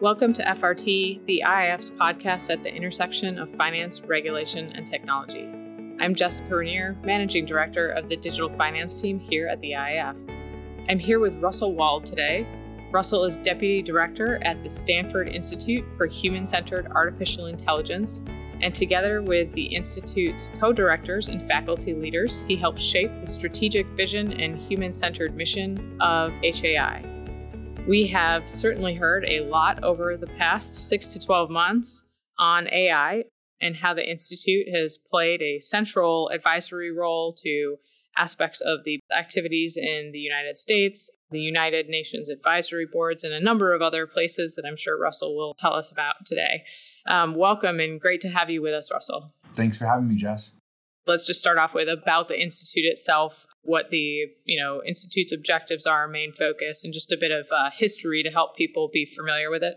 Welcome to FRT, the IIF's podcast at the intersection of finance, regulation, and technology. I'm Jessica Renier, Managing Director of the Digital Finance Team here at the IIF. I'm here with Russell Wald today. Russell is Deputy Director at the Stanford Institute for Human Centered Artificial Intelligence, and together with the Institute's co directors and faculty leaders, he helps shape the strategic vision and human centered mission of HAI. We have certainly heard a lot over the past six to 12 months on AI and how the Institute has played a central advisory role to aspects of the activities in the United States, the United Nations advisory boards, and a number of other places that I'm sure Russell will tell us about today. Um, welcome and great to have you with us, Russell. Thanks for having me, Jess. Let's just start off with about the Institute itself what the you know institute's objectives are, main focus, and just a bit of uh, history to help people be familiar with it.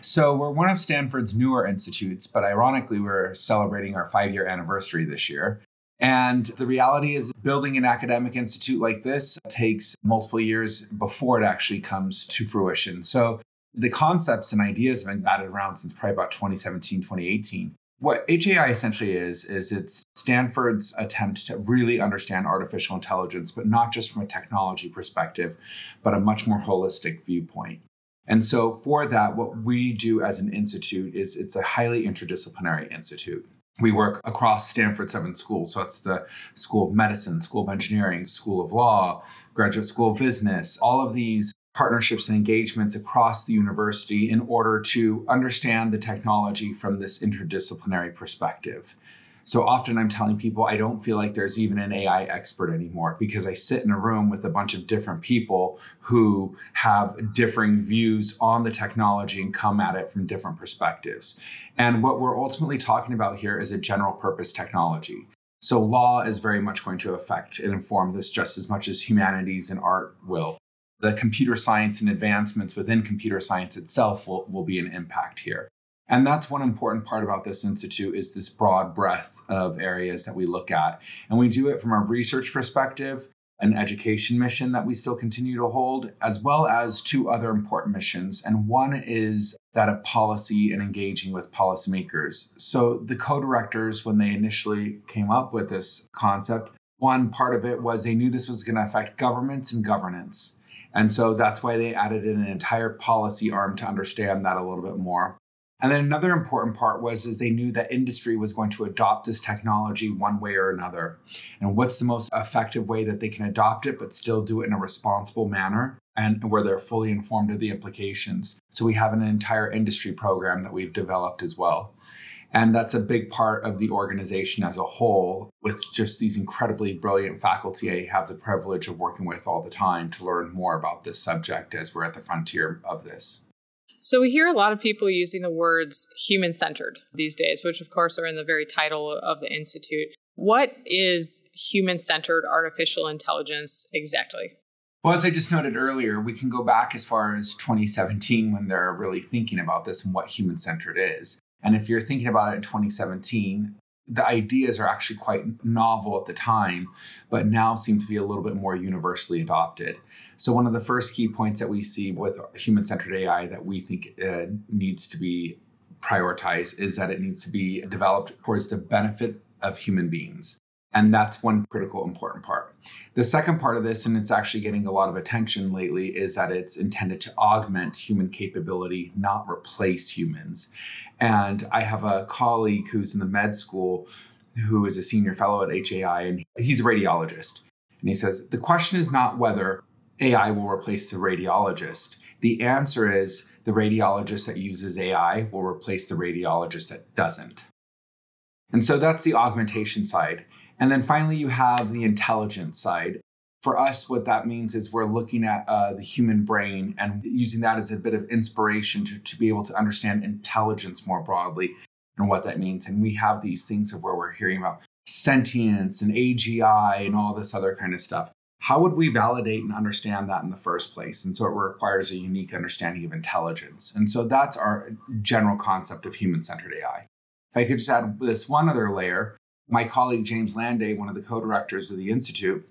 So we're one of Stanford's newer institutes, but ironically, we're celebrating our five-year anniversary this year. And the reality is, building an academic institute like this takes multiple years before it actually comes to fruition. So the concepts and ideas have been batted around since probably about 2017, 2018. What HAI essentially is, is it's Stanford's attempt to really understand artificial intelligence, but not just from a technology perspective, but a much more holistic viewpoint. And so, for that, what we do as an institute is it's a highly interdisciplinary institute. We work across Stanford seven schools. So, it's the School of Medicine, School of Engineering, School of Law, Graduate School of Business. All of these partnerships and engagements across the university in order to understand the technology from this interdisciplinary perspective. So often I'm telling people I don't feel like there's even an AI expert anymore because I sit in a room with a bunch of different people who have differing views on the technology and come at it from different perspectives. And what we're ultimately talking about here is a general purpose technology. So law is very much going to affect and inform this just as much as humanities and art will the computer science and advancements within computer science itself will, will be an impact here. And that's one important part about this institute is this broad breadth of areas that we look at. And we do it from a research perspective, an education mission that we still continue to hold, as well as two other important missions. And one is that of policy and engaging with policymakers. So the co-directors, when they initially came up with this concept, one part of it was they knew this was going to affect governments and governance. And so that's why they added in an entire policy arm to understand that a little bit more. And then another important part was is they knew that industry was going to adopt this technology one way or another. And what's the most effective way that they can adopt it but still do it in a responsible manner and where they're fully informed of the implications. So we have an entire industry program that we've developed as well. And that's a big part of the organization as a whole, with just these incredibly brilliant faculty I have the privilege of working with all the time to learn more about this subject as we're at the frontier of this. So, we hear a lot of people using the words human centered these days, which of course are in the very title of the Institute. What is human centered artificial intelligence exactly? Well, as I just noted earlier, we can go back as far as 2017 when they're really thinking about this and what human centered is. And if you're thinking about it in 2017, the ideas are actually quite novel at the time, but now seem to be a little bit more universally adopted. So, one of the first key points that we see with human centered AI that we think uh, needs to be prioritized is that it needs to be developed towards the benefit of human beings. And that's one critical important part. The second part of this, and it's actually getting a lot of attention lately, is that it's intended to augment human capability, not replace humans. And I have a colleague who's in the med school who is a senior fellow at HAI, and he's a radiologist. And he says, the question is not whether AI will replace the radiologist. The answer is the radiologist that uses AI will replace the radiologist that doesn't. And so that's the augmentation side. And then finally, you have the intelligence side. For us, what that means is we're looking at uh, the human brain and using that as a bit of inspiration to, to be able to understand intelligence more broadly and what that means. And we have these things of where we're hearing about sentience and AGI and all this other kind of stuff. How would we validate and understand that in the first place? And so it requires a unique understanding of intelligence. And so that's our general concept of human centered AI. If I could just add this one other layer, my colleague James Landay, one of the co directors of the Institute,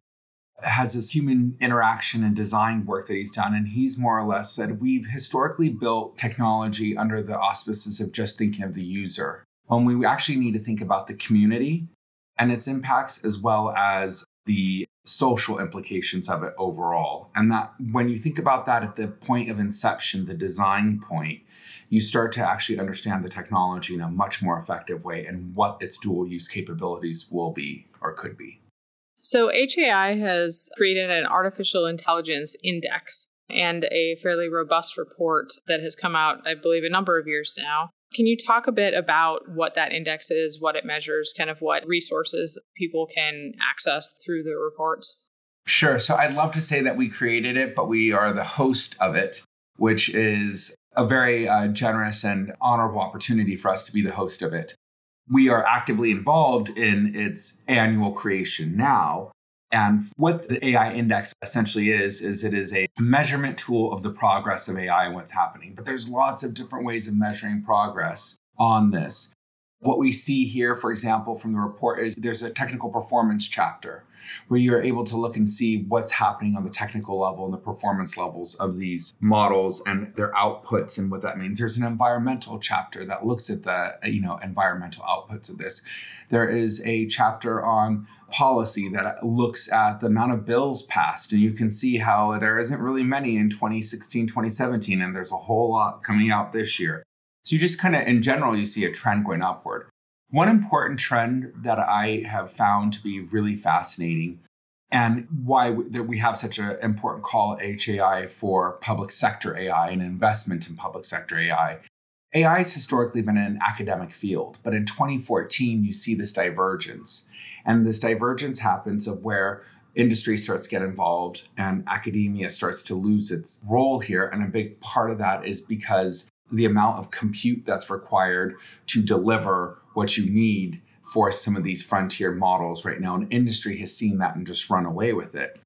has this human interaction and design work that he's done. And he's more or less said we've historically built technology under the auspices of just thinking of the user when we actually need to think about the community and its impacts as well as the social implications of it overall. And that when you think about that at the point of inception, the design point, you start to actually understand the technology in a much more effective way and what its dual use capabilities will be or could be. So, HAI has created an artificial intelligence index and a fairly robust report that has come out, I believe, a number of years now. Can you talk a bit about what that index is, what it measures, kind of what resources people can access through the reports? Sure. So I'd love to say that we created it, but we are the host of it, which is a very uh, generous and honorable opportunity for us to be the host of it. We are actively involved in its annual creation now. And what the AI index essentially is, is it is a measurement tool of the progress of AI and what's happening. But there's lots of different ways of measuring progress on this. What we see here, for example, from the report is there's a technical performance chapter where you're able to look and see what's happening on the technical level and the performance levels of these models and their outputs and what that means. There's an environmental chapter that looks at the you know environmental outputs of this. There is a chapter on policy that looks at the amount of bills passed and you can see how there isn't really many in 2016 2017 and there's a whole lot coming out this year so you just kind of in general you see a trend going upward one important trend that I have found to be really fascinating and why that we have such an important call HAI for public sector AI and investment in public sector AI. AI has historically been an academic field, but in 2014, you see this divergence. And this divergence happens of where industry starts to get involved and academia starts to lose its role here. And a big part of that is because the amount of compute that's required to deliver what you need for some of these frontier models right now. And industry has seen that and just run away with it.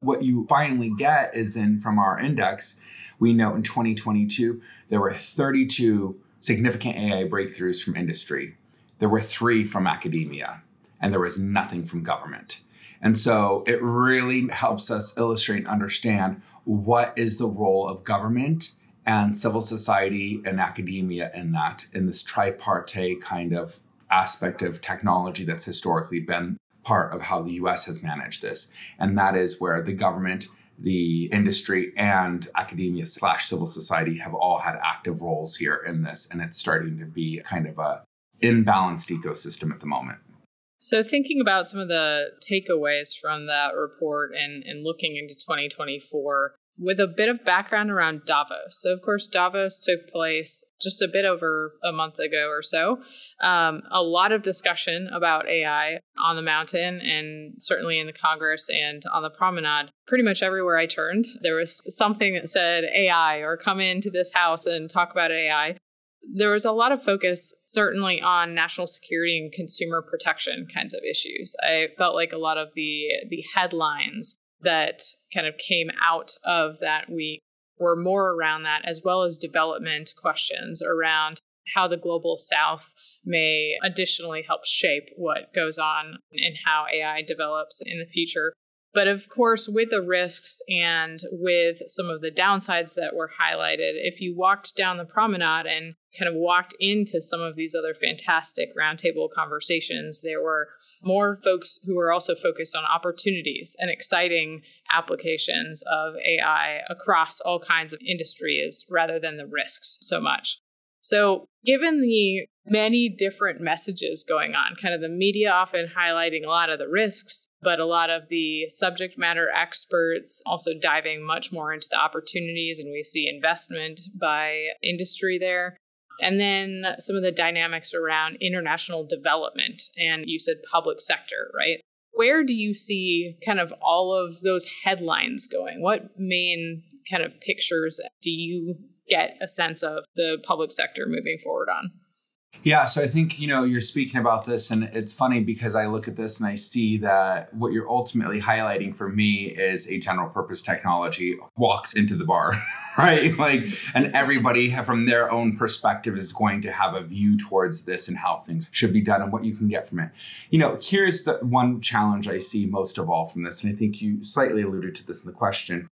What you finally get is in from our index, we know in 2022, there were 32 significant AI breakthroughs from industry. There were three from academia, and there was nothing from government. And so it really helps us illustrate and understand what is the role of government and civil society and academia in that, in this tripartite kind of aspect of technology that's historically been part of how the US has managed this. And that is where the government, the industry, and academia slash civil society have all had active roles here in this. And it's starting to be kind of a imbalanced ecosystem at the moment. So, thinking about some of the takeaways from that report and, and looking into 2024, with a bit of background around Davos. So, of course, Davos took place just a bit over a month ago or so. Um, a lot of discussion about AI on the mountain and certainly in the Congress and on the promenade. Pretty much everywhere I turned, there was something that said AI or come into this house and talk about AI. There was a lot of focus, certainly, on national security and consumer protection kinds of issues. I felt like a lot of the the headlines that kind of came out of that week were more around that, as well as development questions around how the global south may additionally help shape what goes on and how AI develops in the future. But of course, with the risks and with some of the downsides that were highlighted, if you walked down the promenade and kind of walked into some of these other fantastic roundtable conversations, there were more folks who are also focused on opportunities and exciting applications of AI across all kinds of industries rather than the risks so much. So, given the many different messages going on, kind of the media often highlighting a lot of the risks, but a lot of the subject matter experts also diving much more into the opportunities, and we see investment by industry there. And then some of the dynamics around international development and you said public sector, right? Where do you see kind of all of those headlines going? What main kind of pictures do you get a sense of the public sector moving forward on? Yeah, so I think, you know, you're speaking about this, and it's funny because I look at this and I see that what you're ultimately highlighting for me is a general purpose technology walks into the bar. right? Like, and everybody from their own perspective is going to have a view towards this and how things should be done and what you can get from it. You know, here's the one challenge I see most of all from this, and I think you slightly alluded to this in the question.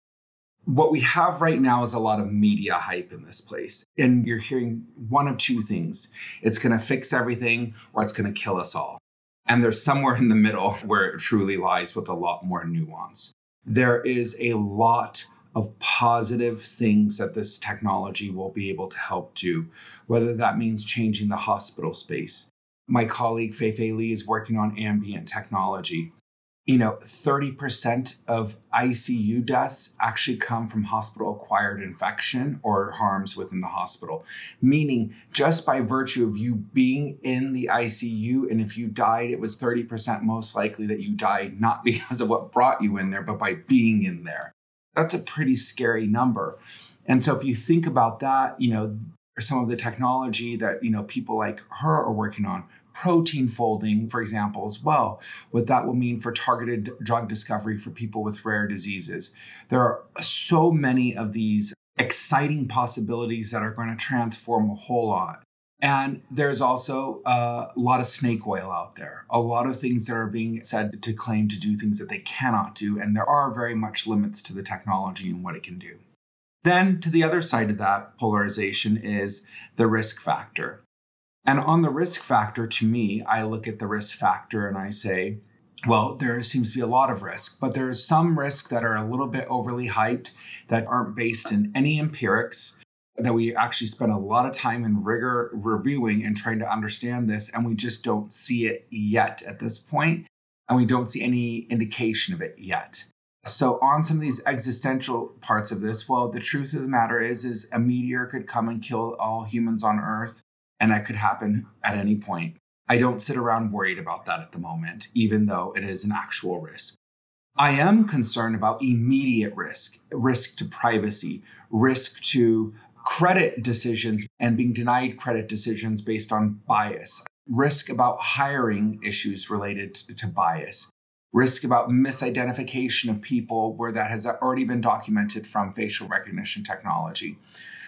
What we have right now is a lot of media hype in this place. And you're hearing one of two things it's going to fix everything or it's going to kill us all. And there's somewhere in the middle where it truly lies with a lot more nuance. There is a lot of positive things that this technology will be able to help do, whether that means changing the hospital space. My colleague Fei-Fei Li is working on ambient technology you know, 30% of ICU deaths actually come from hospital acquired infection or harms within the hospital. Meaning, just by virtue of you being in the ICU, and if you died, it was 30% most likely that you died not because of what brought you in there, but by being in there. That's a pretty scary number. And so, if you think about that, you know, some of the technology that, you know, people like her are working on protein folding, for example, as well, what that will mean for targeted drug discovery for people with rare diseases. There are so many of these exciting possibilities that are going to transform a whole lot. And there's also uh, a lot of snake oil out there, a lot of things that are being said to claim to do things that they cannot do. And there are very much limits to the technology and what it can do. Then, to the other side of that polarization is the risk factor. And on the risk factor, to me, I look at the risk factor and I say, well, there seems to be a lot of risk, but there's some risk that are a little bit overly hyped that aren't based in any empirics, that we actually spend a lot of time and rigor reviewing and trying to understand this, and we just don't see it yet at this point, and we don't see any indication of it yet. So on some of these existential parts of this, well, the truth of the matter is, is a meteor could come and kill all humans on Earth and that could happen at any point. I don't sit around worried about that at the moment, even though it is an actual risk. I am concerned about immediate risk, risk to privacy, risk to credit decisions and being denied credit decisions based on bias, risk about hiring issues related to bias, risk about misidentification of people where that has already been documented from facial recognition technology.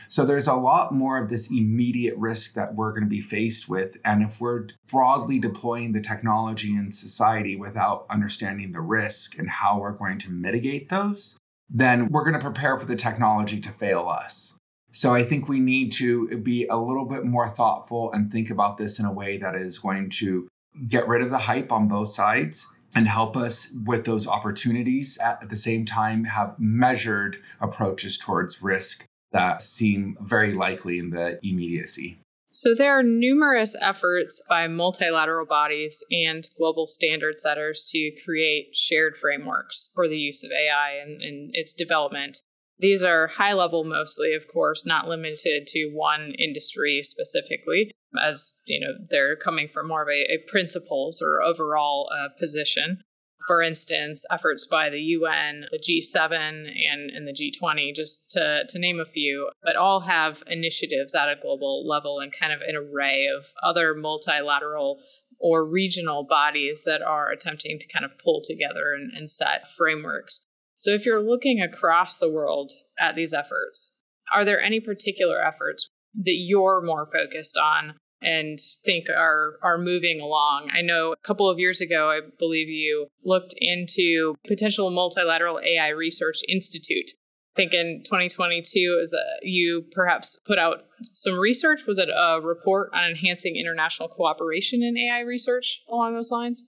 So there's a lot more of this immediate risk that we're going to be faced with. And if we're broadly deploying the technology in society without understanding the risk and how we're going to mitigate those, then we're going to prepare for the technology to fail us. So I think we need to be a little bit more thoughtful and think about this in a way that is going to get rid of the hype on both sides and help us with those opportunities at the same time have measured approaches towards risk that seem very likely in the immediacy. So, there are numerous efforts by multilateral bodies and global standard setters to create shared frameworks for the use of AI and, and its development. These are high level mostly, of course, not limited to one industry specifically, as you know, they're coming from more of a, a principles or overall uh, position for instance, efforts by the UN, the G7, and, and the G20, just to, to name a few, but all have initiatives at a global level and kind of an array of other multilateral or regional bodies that are attempting to kind of pull together and, and set frameworks. So, if you're looking across the world at these efforts, are there any particular efforts that you're more focused on and think are are moving along. I know a couple of years ago, I believe you looked into potential multilateral AI research institute. I think in 2022, is you perhaps put out some research. Was it a report on enhancing international cooperation in AI research along those lines?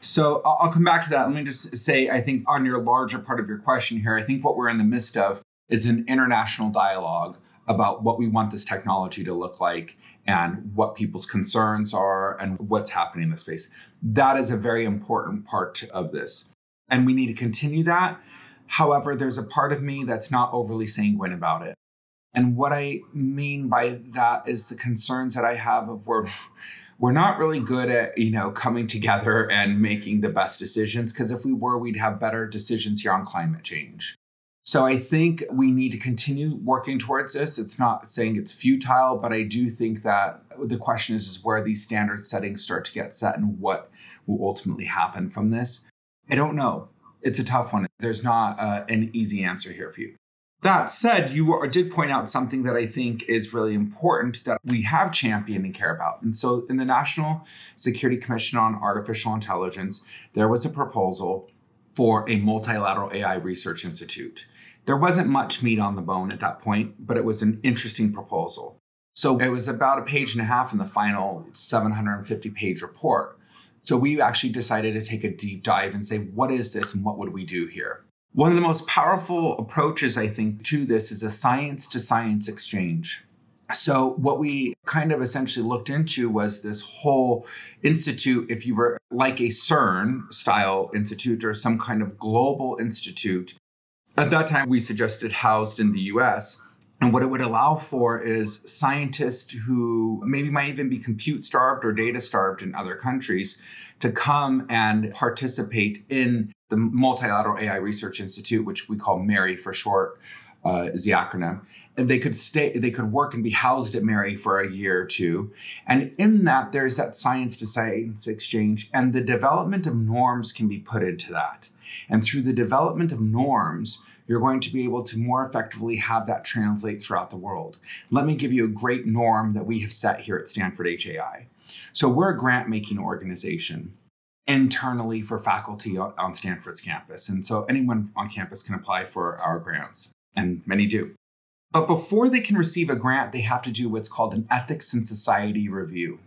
So I'll come back to that. Let me just say, I think on your larger part of your question here, I think what we're in the midst of is an international dialogue about what we want this technology to look like and what people's concerns are and what's happening in the space. That is a very important part of this. And we need to continue that. However, there's a part of me that's not overly sanguine about it. And what I mean by that is the concerns that I have of where we're not really good at, you know, coming together and making the best decisions because if we were, we'd have better decisions here on climate change. So I think we need to continue working towards this. It's not saying it's futile, but I do think that the question is, is where these standard settings start to get set and what will ultimately happen from this. I don't know. It's a tough one. There's not uh, an easy answer here for you. That said, you did point out something that I think is really important that we have championed and care about. And so, in the National Security Commission on Artificial Intelligence, there was a proposal for a multilateral AI research institute. There wasn't much meat on the bone at that point, but it was an interesting proposal. So, it was about a page and a half in the final 750 page report. So, we actually decided to take a deep dive and say, what is this and what would we do here? One of the most powerful approaches, I think, to this is a science to science exchange. So, what we kind of essentially looked into was this whole institute, if you were like a CERN style institute or some kind of global institute. At that time, we suggested housed in the US. And what it would allow for is scientists who maybe might even be compute starved or data starved in other countries to come and participate in the Multilateral AI Research Institute, which we call MARI for short, uh, is the acronym. And they could stay, they could work and be housed at MARI for a year or two. And in that, there's that science to science exchange, and the development of norms can be put into that. And through the development of norms, you're going to be able to more effectively have that translate throughout the world. Let me give you a great norm that we have set here at Stanford HAI. So, we're a grant making organization internally for faculty on Stanford's campus. And so anyone on campus can apply for our grants, and many do. But before they can receive a grant, they have to do what's called an ethics and society review.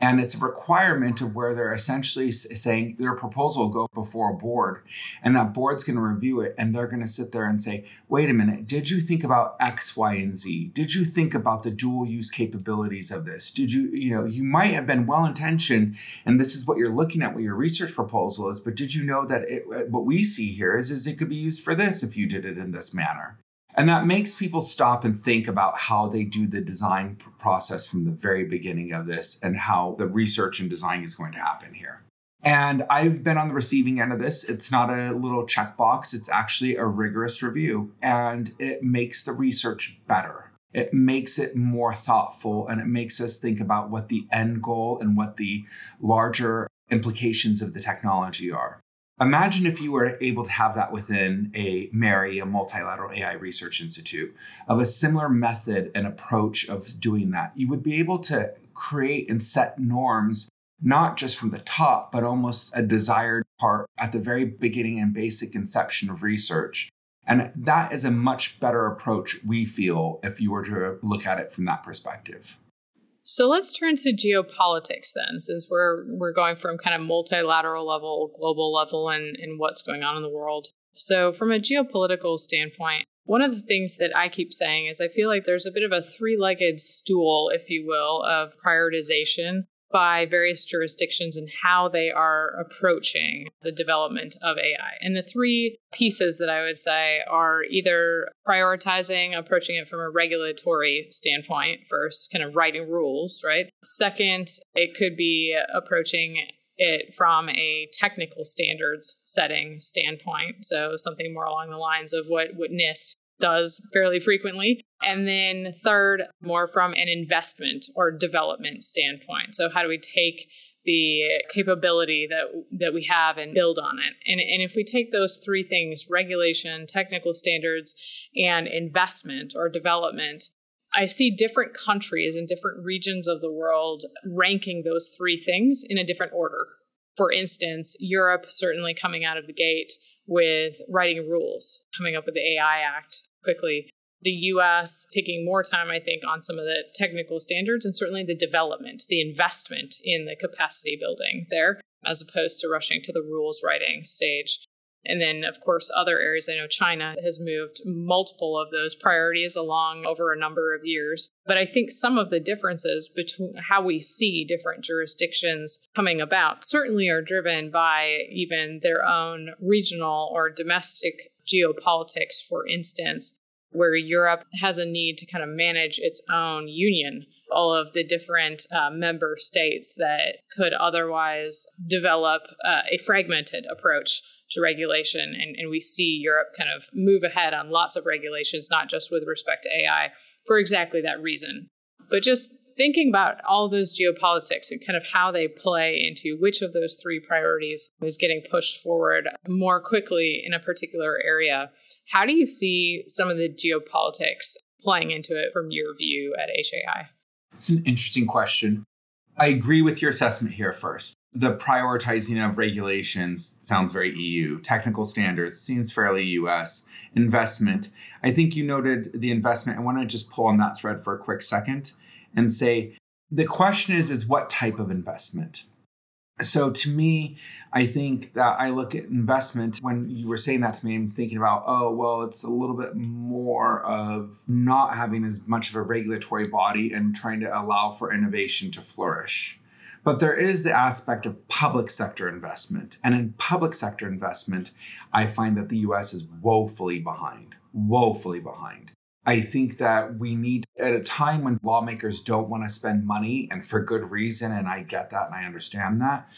And it's a requirement of where they're essentially saying their proposal will go before a board, and that board's going to review it, and they're going to sit there and say, "Wait a minute, did you think about X, Y, and Z? Did you think about the dual use capabilities of this? Did you, you know, you might have been well intentioned, and this is what you're looking at, what your research proposal is, but did you know that it, what we see here is, is it could be used for this if you did it in this manner?" And that makes people stop and think about how they do the design process from the very beginning of this and how the research and design is going to happen here. And I've been on the receiving end of this. It's not a little checkbox, it's actually a rigorous review, and it makes the research better. It makes it more thoughtful and it makes us think about what the end goal and what the larger implications of the technology are. Imagine if you were able to have that within a MARI, a multilateral AI research institute, of a similar method and approach of doing that. You would be able to create and set norms, not just from the top, but almost a desired part at the very beginning and basic inception of research. And that is a much better approach, we feel, if you were to look at it from that perspective. So let's turn to geopolitics then, since we're we're going from kind of multilateral level, global level, and, and what's going on in the world. So from a geopolitical standpoint, one of the things that I keep saying is I feel like there's a bit of a three-legged stool, if you will, of prioritization by various jurisdictions and how they are approaching the development of AI. And the three pieces that I would say are either prioritizing, approaching it from a regulatory standpoint, first, kind of writing rules, right? Second, it could be approaching it from a technical standards setting standpoint. So something more along the lines of what, what NIST does fairly frequently. And then third, more from an investment or development standpoint. So how do we take the capability that that we have and build on it. And, and if we take those three things, regulation, technical standards, and investment or development, I see different countries and different regions of the world ranking those three things in a different order. For instance, Europe certainly coming out of the gate with writing rules, coming up with the AI Act quickly. The US taking more time, I think, on some of the technical standards and certainly the development, the investment in the capacity building there, as opposed to rushing to the rules writing stage. And then, of course, other areas. I know China has moved multiple of those priorities along over a number of years. But I think some of the differences between how we see different jurisdictions coming about certainly are driven by even their own regional or domestic geopolitics, for instance, where Europe has a need to kind of manage its own union, all of the different uh, member states that could otherwise develop uh, a fragmented approach to regulation. And, and we see Europe kind of move ahead on lots of regulations, not just with respect to AI, for exactly that reason. But just thinking about all those geopolitics and kind of how they play into which of those three priorities is getting pushed forward more quickly in a particular area, how do you see some of the geopolitics playing into it from your view at HAI? It's an interesting question. I agree with your assessment here first. The prioritizing of regulations sounds very EU. Technical standards seems fairly US. Investment, I think you noted the investment. I want to just pull on that thread for a quick second and say the question is is what type of investment? So to me, I think that I look at investment when you were saying that to me, I'm thinking about, oh, well, it's a little bit more of not having as much of a regulatory body and trying to allow for innovation to flourish. But there is the aspect of public sector investment. And in public sector investment, I find that the US is woefully behind, woefully behind. I think that we need, at a time when lawmakers don't want to spend money and for good reason, and I get that and I understand that,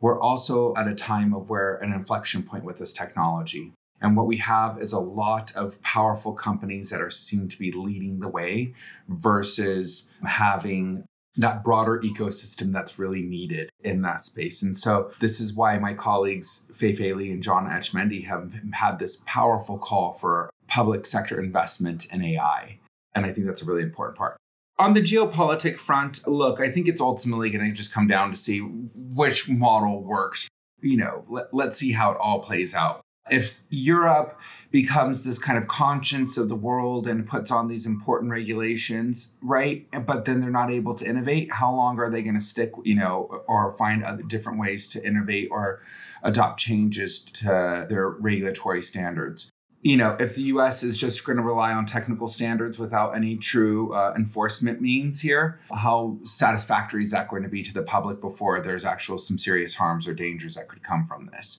we're also at a time of where an inflection point with this technology. And what we have is a lot of powerful companies that are seem to be leading the way versus having that broader ecosystem that's really needed in that space. And so this is why my colleagues Fei-Fei Li and John Etchemendy have had this powerful call for public sector investment in AI. And I think that's a really important part. On the geopolitic front, look, I think it's ultimately going to just come down to see which model works. You know, let, let's see how it all plays out. If Europe becomes this kind of conscience of the world and puts on these important regulations, right? But then they're not able to innovate, how long are they going to stick, you know, or find other different ways to innovate or adopt changes to their regulatory standards? You know, if the US is just going to rely on technical standards without any true uh, enforcement means here, how satisfactory is that going to be to the public before there's actual some serious harms or dangers that could come from this?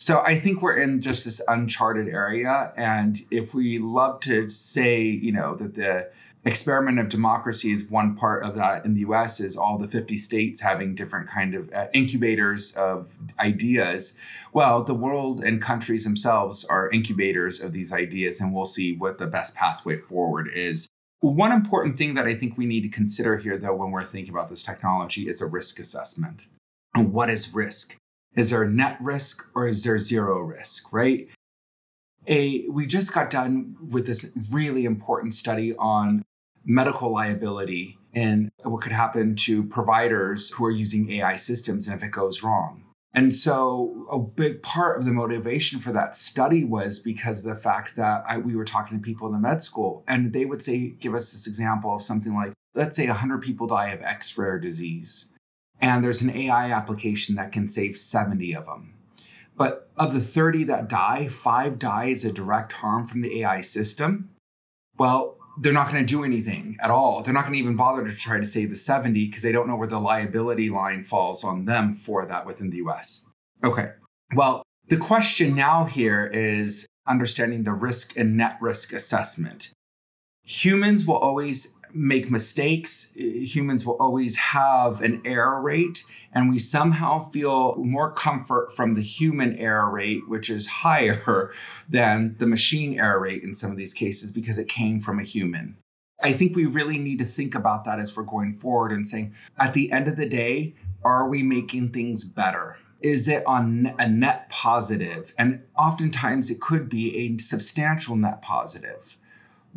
So I think we're in just this uncharted area. And if we love to say, you know, that the experiment of democracy is one part of that in the US is all the 50 states having different kind of uh, incubators of ideas. Well, the world and countries themselves are incubators of these ideas and we'll see what the best pathway forward is. One important thing that I think we need to consider here though when we're thinking about this technology is a risk assessment. What is risk? Is there net risk or is there zero risk, right? A, we just got done with this really important study on medical liability and what could happen to providers who are using AI systems and if it goes wrong. And so, a big part of the motivation for that study was because the fact that I, we were talking to people in the med school, and they would say, give us this example of something like, let's say 100 people die of X rare disease, and there's an AI application that can save 70 of them. But of the 30 that die, five die as a direct harm from the AI system. Well, they're not going to do anything at all. They're not going to even bother to try to save the 70 because they don't know where the liability line falls on them for that within the US. Okay. Well, the question now here is understanding the risk and net risk assessment. Humans will always make mistakes. Humans will always have an error rate, and we somehow feel more comfort from the human error rate, which is higher than the machine error rate in some of these cases because it came from a human. I think we really need to think about that as we're going forward and saying, at the end of the day, are we making things better? Is it on a net positive? And oftentimes it could be a substantial net positive.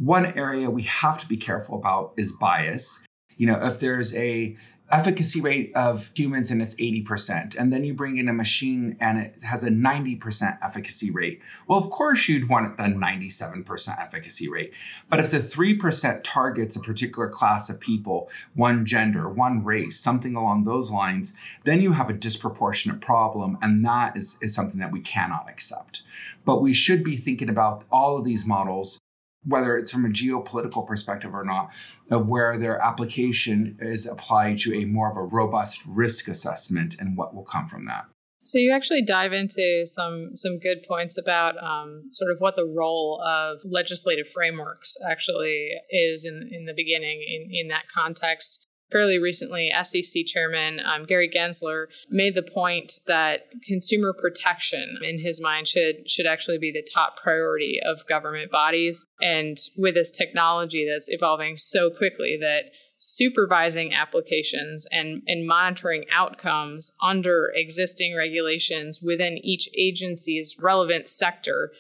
One area we have to be careful about is bias. You know, if there's a efficacy rate of humans and it's 80%, and then you bring in a machine and it has a 90% efficacy rate. Well, of course, you'd want the 97% efficacy rate. But if the 3% targets a particular class of people, one gender, one race, something along those lines, then you have a disproportionate problem. And that is, is something that we cannot accept. But we should be thinking about all of these models whether it's from a geopolitical perspective or not, of where their application is applied to a more of a robust risk assessment and what will come from that. So you actually dive into some some good points about um, sort of what the role of legislative frameworks actually is in in the beginning in in that context fairly recently, SEC Chairman um, Gary Gensler made the point that consumer protection, in his mind, should should actually be the top priority of government bodies. And with this technology that's evolving so quickly that supervising applications and, and monitoring outcomes under existing regulations within each agency's relevant sector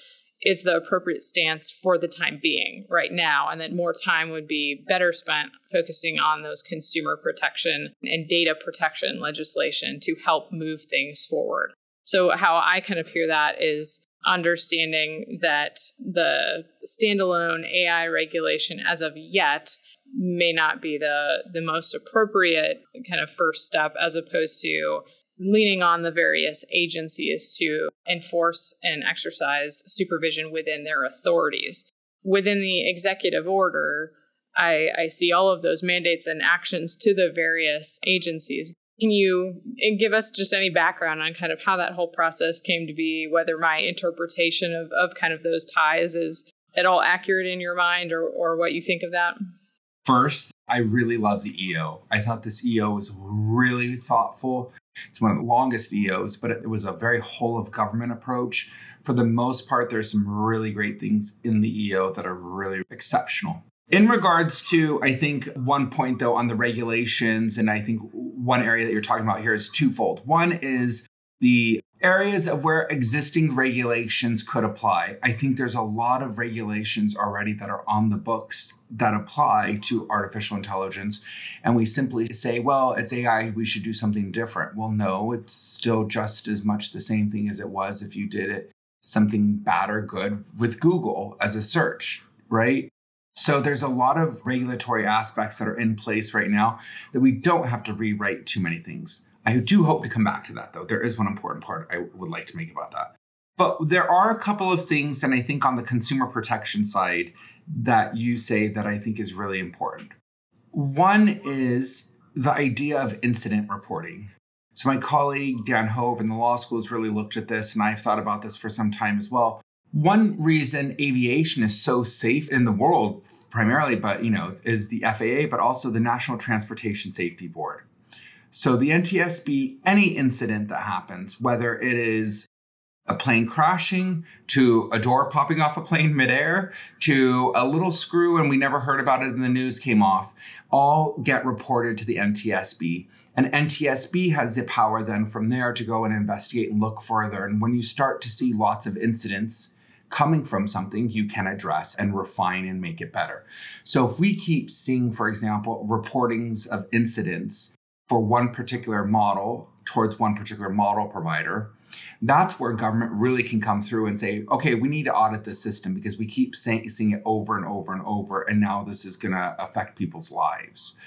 is the appropriate stance for the time being right now, and that more time would be better spent focusing on those consumer protection and data protection legislation to help move things forward. So, how I kind of hear that is understanding that the standalone AI regulation as of yet may not be the the most appropriate kind of first step as opposed to leaning on the various agencies to enforce and exercise supervision within their authorities. Within the executive order, I, I see all of those mandates and actions to the various agencies. Can you give us just any background on kind of how that whole process came to be, whether my interpretation of, of kind of those ties is at all accurate in your mind or, or what you think of that? First, I really love the EO. I thought this EO was really thoughtful. It's one of the longest EOs, but it was a very whole of government approach. For the most part, there's some really great things in the EO that are really exceptional. In regards to, I think, one point though on the regulations, and I think one area that you're talking about here is twofold. One is the areas of where existing regulations could apply. I think there's a lot of regulations already that are on the books that apply to artificial intelligence. And we simply say, well, it's AI, we should do something different. Well, no, it's still just as much the same thing as it was if you did it something bad or good with Google as a search, right? So there's a lot of regulatory aspects that are in place right now that we don't have to rewrite too many things. I do hope to come back to that, though. There is one important part I would like to make about that. But there are a couple of things, and I think on the consumer protection side, that you say that I think is really important. One is the idea of incident reporting. So, my colleague Dan Ho in the law school has really looked at this, and I've thought about this for some time as well. One reason aviation is so safe in the world, primarily, but you know, is the FAA, but also the National Transportation Safety Board. So the NTSB, any incident that happens, whether it is a plane crashing to a door popping off a plane midair to a little screw and we never heard about it and the news came off, all get reported to the NTSB. And NTSB has the power then from there to go and investigate and look further. And when you start to see lots of incidents, coming from something you can address and refine and make it better. So if we keep seeing, for example, reportings of incidents for one particular model towards one particular model provider, that's where government really can come through and say, okay, we need to audit this system because we keep saying, seeing it over and over and over, and now this is going to affect people's lives.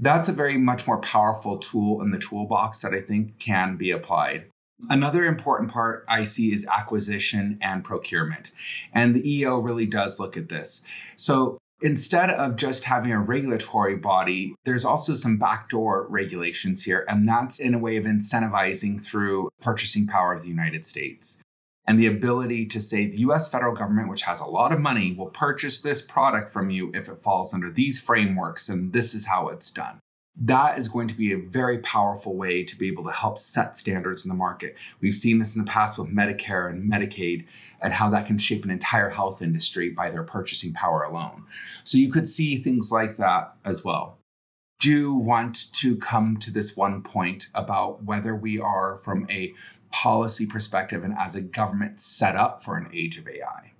That's a very much more powerful tool in the toolbox that I think can be applied. Another important part I see is acquisition and procurement. And the EO really does look at this. So Instead of just having a regulatory body, there's also some backdoor regulations here, and that's in a way of incentivizing through purchasing power of the United States. And the ability to say the US federal government, which has a lot of money, will purchase this product from you if it falls under these frameworks, and this is how it's done that is going to be a very powerful way to be able to help set standards in the market. We've seen this in the past with Medicare and Medicaid and how that can shape an entire health industry by their purchasing power alone. So you could see things like that as well. Do want to come to this one point about whether we are, from a policy perspective and as a government, set up for an age of AI.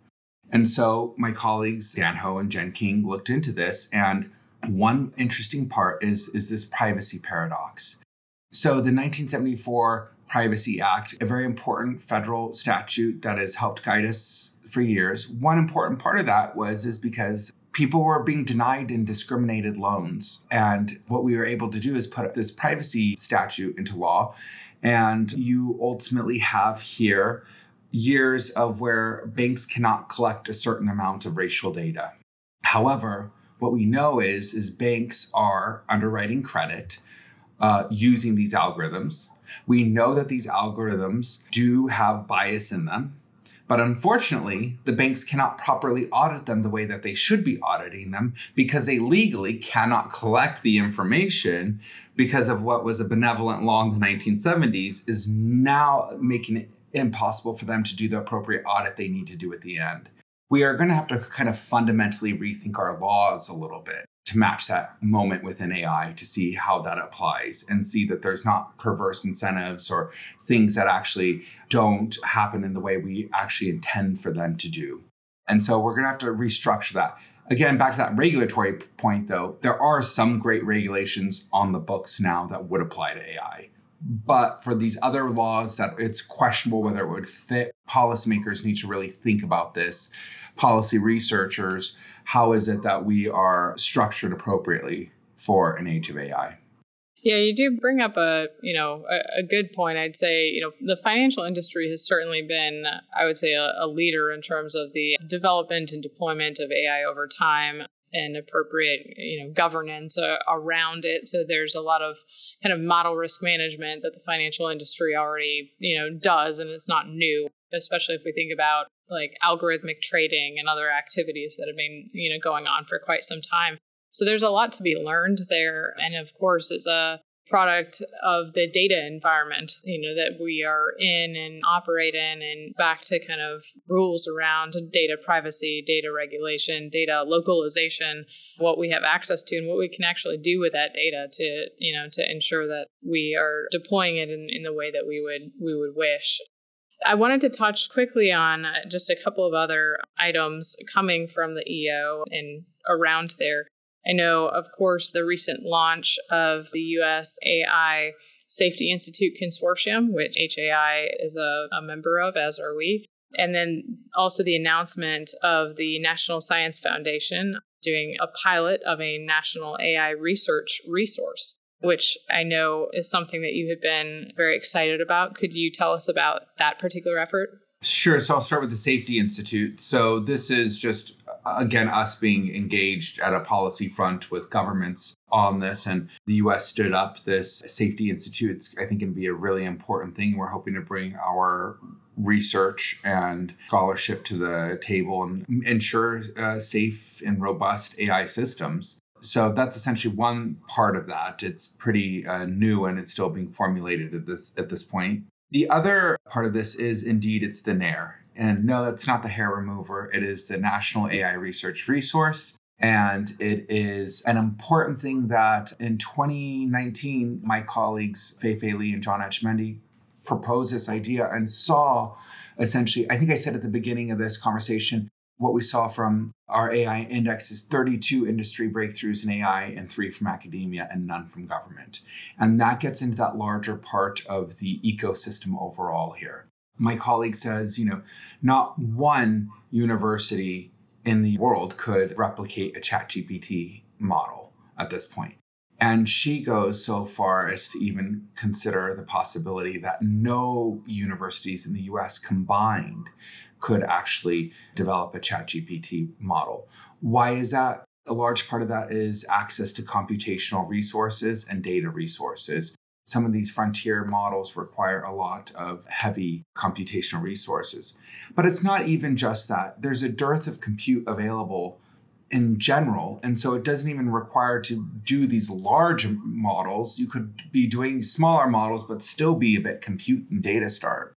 And so my colleagues, Dan Ho and Jen King, looked into this and one interesting part is, is this privacy paradox. So, the 1974 Privacy Act, a very important federal statute that has helped guide us for years. One important part of that was is because people were being denied and discriminated loans. And what we were able to do is put this privacy statute into law. And you ultimately have here years of where banks cannot collect a certain amount of racial data. However, what we know is is banks are underwriting credit uh, using these algorithms. We know that these algorithms do have bias in them, but unfortunately, the banks cannot properly audit them the way that they should be auditing them because they legally cannot collect the information because of what was a benevolent law in the 1970s is now making it impossible for them to do the appropriate audit they need to do at the end. We are going to have to kind of fundamentally rethink our laws a little bit to match that moment within AI to see how that applies and see that there's not perverse incentives or things that actually don't happen in the way we actually intend for them to do. And so we're going to have to restructure that. Again, back to that regulatory point, though, there are some great regulations on the books now that would apply to AI. But for these other laws that it's questionable whether it would fit, policymakers need to really think about this. Policy researchers, how is it that we are structured appropriately for an age of AI? Yeah, you do bring up a you know a, a, good point. I'd say you know the financial industry has certainly been, I would say, a, a leader in terms of the development and deployment of AI over time and appropriate you know governance uh, around it. So there's a lot of kind of model risk management that the financial industry already you know does, and it's not new. Especially if we think about like algorithmic trading and other activities that have been you know going on for quite some time. So there's a lot to be learned there. And of course, as a product of the data environment, you know, that we are in and operate in, and back to kind of rules around data privacy, data regulation, data localization, what we have access to and what we can actually do with that data to, you know, to ensure that we are deploying it in, in the way that we would we would wish. I wanted to touch quickly on uh, just a couple of other items coming from the EO and around there. I know, of course, the recent launch of the US AI Safety Institute Consortium, which HAI is a, a member of, as are we. And then also the announcement of the National Science Foundation doing a pilot of a national AI research resource, which I know is something that you have been very excited about. Could you tell us about that particular effort? Sure. So I'll start with the Safety Institute. So this is just again, us being engaged at a policy front with governments on this. And the US stood up this safety institute. It's, I think, going to be a really important thing. We're hoping to bring our research and scholarship to the table and ensure uh, safe and robust AI systems. So that's essentially one part of that. It's pretty uh, new and it's still being formulated at this at this point. The other part of this is indeed it's the NAIRR. And no, that's not the hair remover. It is the National AI Research Resource. And it is an important thing that in 2019, my colleagues, Fei Fei Li and John Etchemendy, proposed this idea and saw essentially, I think I said at the beginning of this conversation, what we saw from our AI index is 32 industry breakthroughs in AI and three from academia and none from government. And that gets into that larger part of the ecosystem overall here my colleague says, you know, not one university in the world could replicate a ChatGPT model at this point. And she goes so far as to even consider the possibility that no universities in the US combined could actually develop a ChatGPT model. Why is that? A large part of that is access to computational resources and data resources some of these frontier models require a lot of heavy computational resources. But it's not even just that. There's a dearth of compute available in general. And so it doesn't even require to do these large models. You could be doing smaller models, but still be a bit compute and data starved.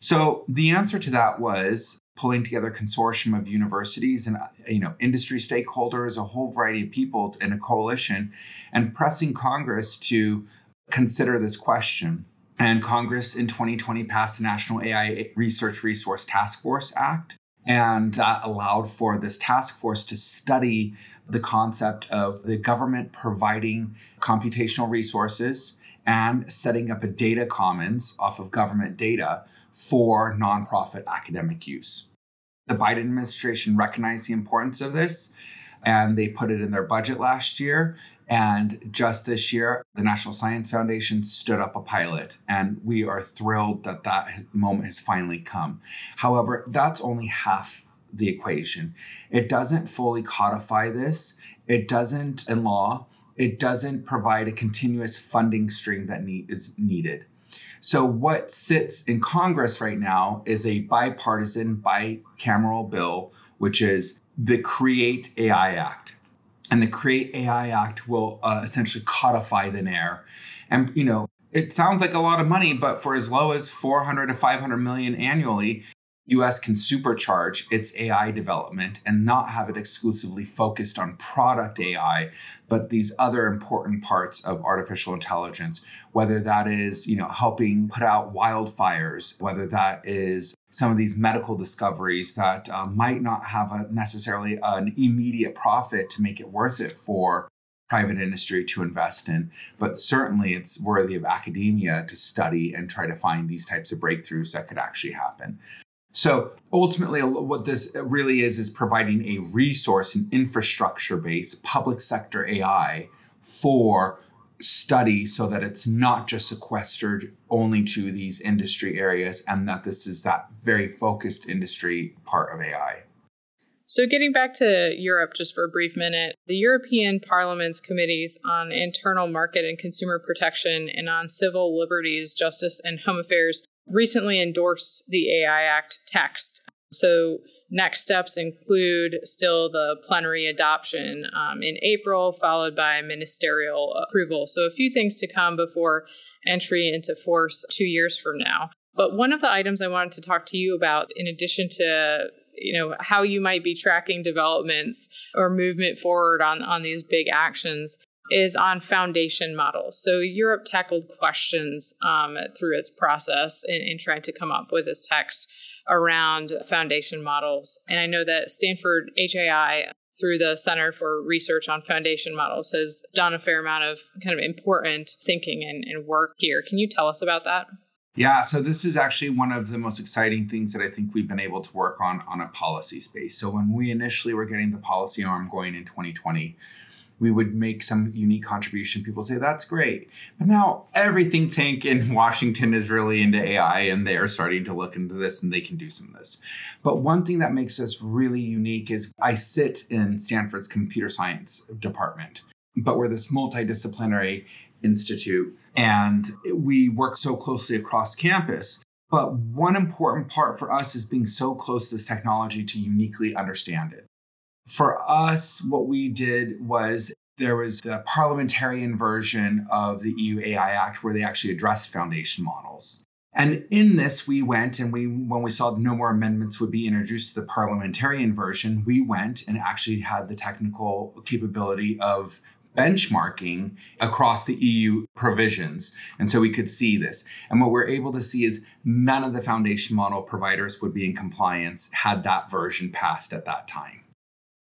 So the answer to that was pulling together a consortium of universities and you know industry stakeholders, a whole variety of people in a coalition, and pressing Congress to consider this question. And Congress in 2020 passed the National AI Research Resource Task Force Act. And that allowed for this task force to study the concept of the government providing computational resources and setting up a data commons off of government data for nonprofit academic use. The Biden administration recognized the importance of this and they put it in their budget last year. And just this year, the National Science Foundation stood up a pilot, and we are thrilled that that moment has finally come. However, that's only half the equation. It doesn't fully codify this, it doesn't, in law, it doesn't provide a continuous funding stream that need, is needed. So, what sits in Congress right now is a bipartisan, bicameral bill, which is the Create AI Act. And the Create AI Act will uh, essentially codify the NAIRR. And, you know, it sounds like a lot of money, but for as low as 400 to 500 million annually, US can supercharge its AI development and not have it exclusively focused on product AI, but these other important parts of artificial intelligence, whether that is, you know, helping put out wildfires, whether that is some of these medical discoveries that uh, might not have a, necessarily an immediate profit to make it worth it for private industry to invest in, but certainly it's worthy of academia to study and try to find these types of breakthroughs that could actually happen. So ultimately, what this uh, really is is providing a resource and infrastructure based public sector AI for study so that it's not just sequestered only to these industry areas and that this is that very focused industry part of AI. So, getting back to Europe just for a brief minute, the European Parliament's committees on internal market and consumer protection and on civil liberties, justice, and home affairs recently endorsed the AI Act text. So, next steps include still the plenary adoption um, in April, followed by ministerial approval. So, a few things to come before entry into force two years from now. But one of the items I wanted to talk to you about, in addition to you know how you might be tracking developments or movement forward on on these big actions is on foundation models. So Europe tackled questions um, through its process in, in trying to come up with this text around foundation models. And I know that Stanford HAI through the Center for Research on Foundation Models has done a fair amount of kind of important thinking and, and work here. Can you tell us about that? Yeah, so this is actually one of the most exciting things that I think we've been able to work on on a policy space. So when we initially were getting the policy arm going in 2020, we would make some unique contribution. People say that's great, but now every tank in Washington is really into AI, and they are starting to look into this, and they can do some of this. But one thing that makes us really unique is I sit in Stanford's computer science department, but we're this multidisciplinary institute, and we work so closely across campus. But one important part for us is being so close to this technology to uniquely understand it. For us, what we did was there was the parliamentarian version of the EU AI Act where they actually addressed foundation models. And in this, we went and we, when we saw no more amendments would be introduced to the parliamentarian version, we went and actually had the technical capability of benchmarking across the EU provisions. And so we could see this. And what we're able to see is none of the foundation model providers would be in compliance had that version passed at that time.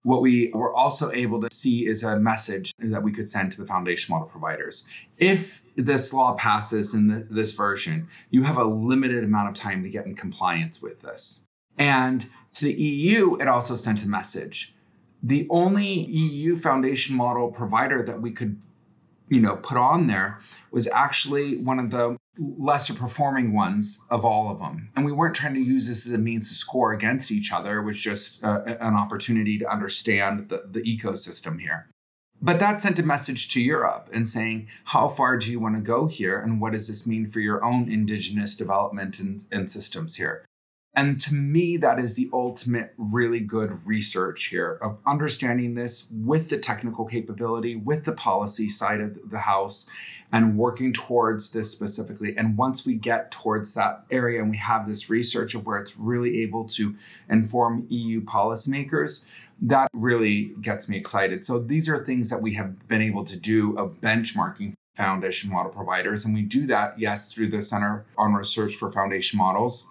What we were also able to see is a message that we could send to the foundation model providers. If this law passes in the, this version, you have a limited amount of time to get in compliance with this. And to the EU, it also sent a message. The only EU foundation model provider that we could you know put on there was actually one of the lesser performing ones of all of them. And we weren't trying to use this as a means to score against each other. It was just uh, an opportunity to understand the, the ecosystem here. But that sent a message to Europe and saying, how far do you want to go here? And what does this mean for your own indigenous development and, and systems here? And to me, that is the ultimate really good research here of understanding this with the technical capability, with the policy side of the house, and working towards this specifically. And once we get towards that area and we have this research of where it's really able to inform EU policymakers, that really gets me excited. So these are things that we have been able to do of benchmarking foundation model providers. And we do that, yes, through the Center on Research for Foundation Models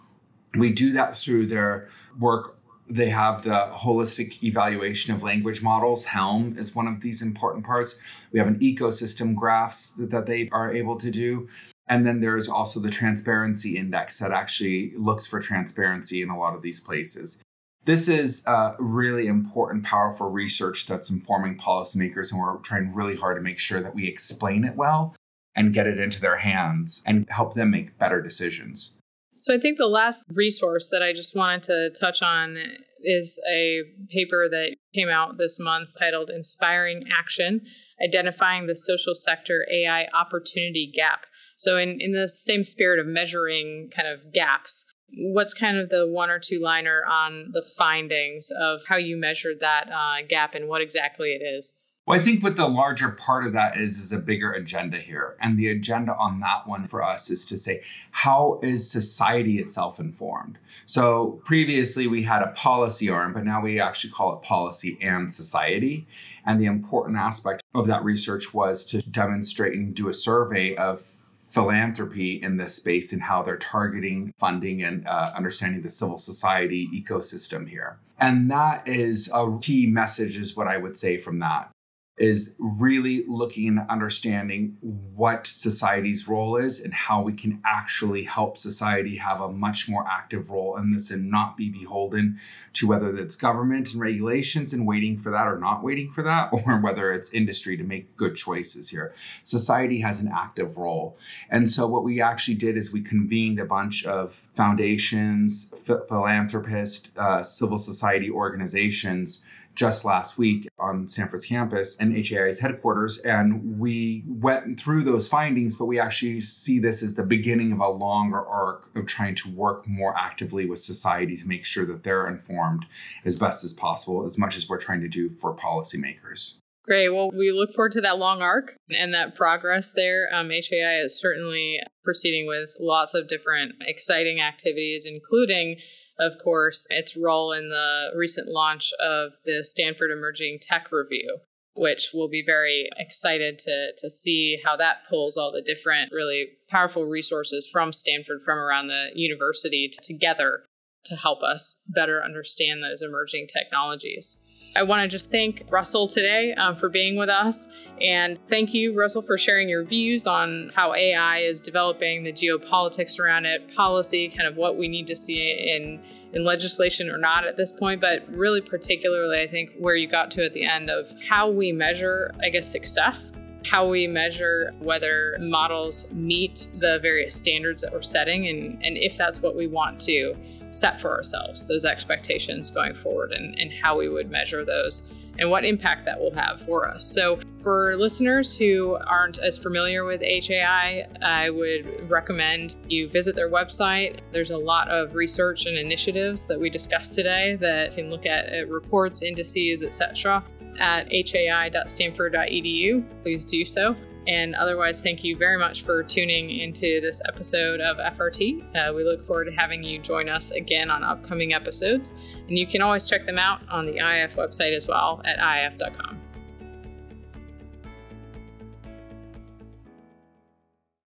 we do that through their work. They have the holistic evaluation of language models. HELM is one of these important parts. We have an ecosystem graphs that they are able to do. And then there's also the transparency index that actually looks for transparency in a lot of these places. This is really important, powerful research that's informing policymakers, and we're trying really hard to make sure that we explain it well and get it into their hands and help them make better decisions. So I think the last resource that I just wanted to touch on is a paper that came out this month titled Inspiring Action Identifying the Social Sector AI Opportunity Gap. So, in, in the same spirit of measuring kind of gaps, what's kind of the one or two liner on the findings of how you measured that uh, gap and what exactly it is? Well, I think what the larger part of that is is a bigger agenda here. And the agenda on that one for us is to say, how is society itself informed? So previously we had a policy arm, but now we actually call it policy and society. And the important aspect of that research was to demonstrate and do a survey of philanthropy in this space and how they're targeting funding and uh, understanding the civil society ecosystem here. And that is a key message, is what I would say from that is really looking and understanding what society's role is and how we can actually help society have a much more active role in this and not be beholden to whether it's government and regulations and waiting for that or not waiting for that, or whether it's industry to make good choices here. Society has an active role. And so, what we actually did is we convened a bunch of foundations, philanthropists, uh, civil society organizations just last week on Stanford's campus and HAI's headquarters. And we went through those findings, but we actually see this as the beginning of a longer arc of trying to work more actively with society to make sure that they're informed as best as possible, as much as we're trying to do for policymakers. Great. Well, we look forward to that long arc and that progress there. Um, HAI is certainly proceeding with lots of different exciting activities, including of course, its role in the recent launch of the Stanford Emerging Tech Review, which we'll be very excited to, to see how that pulls all the different really powerful resources from Stanford, from around the university together to help us better understand those emerging technologies. I want to just thank Russell today um, for being with us. And thank you, Russell, for sharing your views on how AI is developing the geopolitics around it, policy, kind of what we need to see in, in legislation or not at this point, but really particularly, I think, where you got to at the end of how we measure, I guess, success. How we measure whether models meet the various standards that we're setting, and, and if that's what we want to set for ourselves, those expectations going forward, and, and how we would measure those and what impact that will have for us. So, for listeners who aren't as familiar with HAI, I would recommend you visit their website. There's a lot of research and initiatives that we discussed today that you can look at, at reports, indices, etc. at hai.stanford.edu. Please do so. And otherwise, thank you very much for tuning into this episode of FRT. Uh, we look forward to having you join us again on upcoming episodes. And you can always check them out on the IF website as well at if.com.